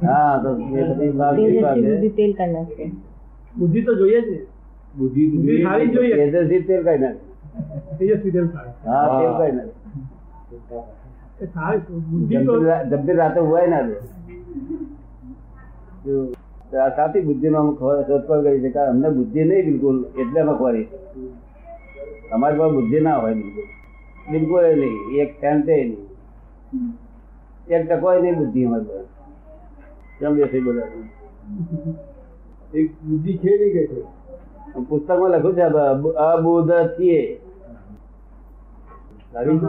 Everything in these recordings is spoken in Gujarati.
હા તો એ બધી ભાગ બુદ્ધિ તેલ કાઢી નાખશે બુદ્ધિ તો જોઈએ ને બુદ્ધિ બુદ્ધિ સારી જોઈએ. તેજસ્વી તેલ કાઢી નાખે. તેજસ્વી તેલ સારી હા હા. તેલ કાઢી નાખે. એ સારી બુદ્ધિ તો જમતી રા- જમતી રાતે ઉવાય ના સાચી બુદ્ધિ નો શોધખોળ કરી છે કારણ અમને બુદ્ધિ નહીં બિલકુલ એટલે અમે ખોરી અમારી પાસે બુદ્ધિ ના હોય બિલકુલ. બિલકુલ નહીં એક સેન્ટે નહીં. એક ટકો નહીં બુદ્ધિ અમારી પાસે. કેમ બેસી બધા એક બુદ્ધિ છે નહીં કે છે પુસ્તકમાં લખ્યું છે અબ- અબુધ છીએ લાગી છે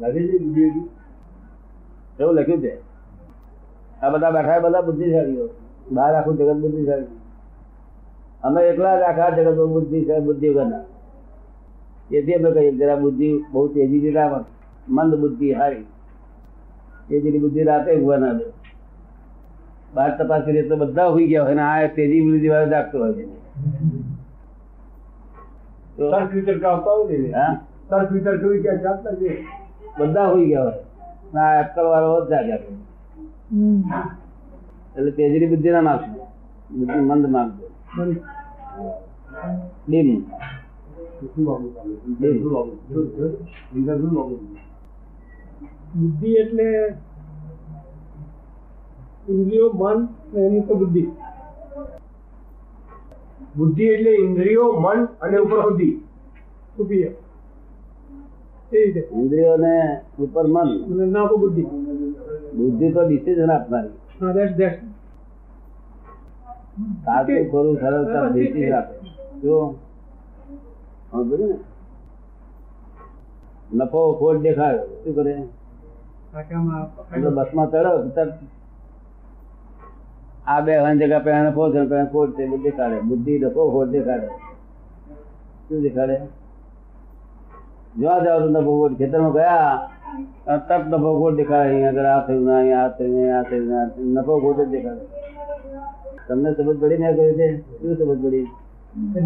લાગે છે બુદ્ધિ હજુ? એવું લખ્યું છે આ બધા બેઠા બધા બુદ્ધિશાળીઓ બહાર આખું જગત બુદ્ધિશાળી અમે એકલા જ આખા જગત બુદ્ધિશાળી બુદ્ધિ વગરના તેથી અમે કહીએ જરા બુદ્ધિ બહુ તેજીથી ના પણ મંદ બુદ્ધિ હારી તેજીની બુદ્ધિ રાતે ઉભા ના દે બહાર તપાસ કરીએ તો બધા હોઈ ગયા હોય ને આ તેજી બુદ્ધિ વાળો જાગતો હોય છે. બધા હોઈ ગયા હોય. ના અક્કલ વાળો જ જાગ્યા એટલે તેજરી બુદ્ધિ ના માગશો. બુદ્ધિ મંદ માગજો ડીમ? બુદ્ધિ એટલે ઇન્દ્રિયો મન ને એની તો બુદ્ધિ. બુદ્ધિ એટલે ઇન્દ્રિયો મન અને ઉપર બુદ્ધિ. સુપીય એ રીતે. ઇન્દ્રિયોને ઉપર મન. અને ના તો બુદ્ધિ. બુદ્ધિ તો ડિસિઝન આપનારી હા દેટ દેટ સાચું ખોરું સરળતા ડિસિઝન આપે જો સમજ્યું ને? નફો ખોટ દેખાયો શું કરે? બસમાં ચડો તરત આ બે હન જગા પે નફો છે પે ખોટ છે બધું દેખાડે બુદ્ધિ નફો ખોટ દેખાડે શું દેખાડે જોવા જાવ તો નફો ખોટ ખેતરમાં ગયા અને તરત નફો ખોટ દેખાડે અહીંયા આગળ આ થયું ના અહીંયા આ થયું અહીંયા આ થયું ના આ થયું. નફો ખોટ જ દેખાડે તમને સમજ પડી ને આ કહ્યું છે શું સમજ પડી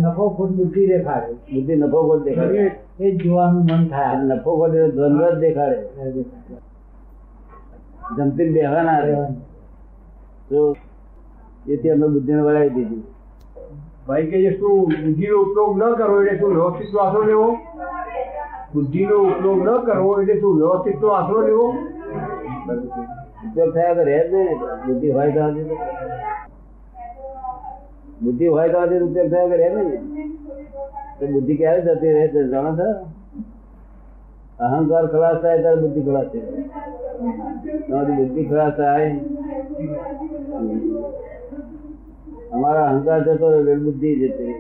નફો ખોટ બુદ્ધિ દેખાડે બુદ્ધિ નફો ખોટ દેખાડે એ જ જોવાનું મન થાય આ નફો ખોટ એટલે દ્વંદ્વ જ દેખાડે જમતી બેહવાના રહે તો એથી અમે બુદ્ધિને વળાવી દીધી ભાઈ કે શું બુદ્ધિનો ઉપયોગ ન કરવો એટલે શું વ્યવસ્થિત આશરો લેવો બુદ્ધિનો ઉપયોગ ન કરવો એટલે શું વ્યવસ્થિત આશરો લેવો ઉપયોગ થયા તો રહે જ નહીં ને. બુદ્ધિ હોય તો આજે તો. બુદ્ધિ હોય તો આજે ઉપયોગ થયા તો રહે નહીં ને તો બુદ્ધિ ક્યારે જતી રહે છે જાણો છો અહંકાર ખલાસ થાય ત્યારે બુદ્ધિ ખલાસ થાય તમારી બુદ્ધિ ખલાસ થાય અમારા અહંકાર જતો રહ્યો બુદ્ધિ જતી.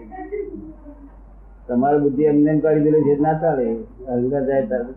તમારી બુદ્ધિ એમને એમ કાઢી દેલી છે, ના ચાલે અહંકાર જાય ત્યારે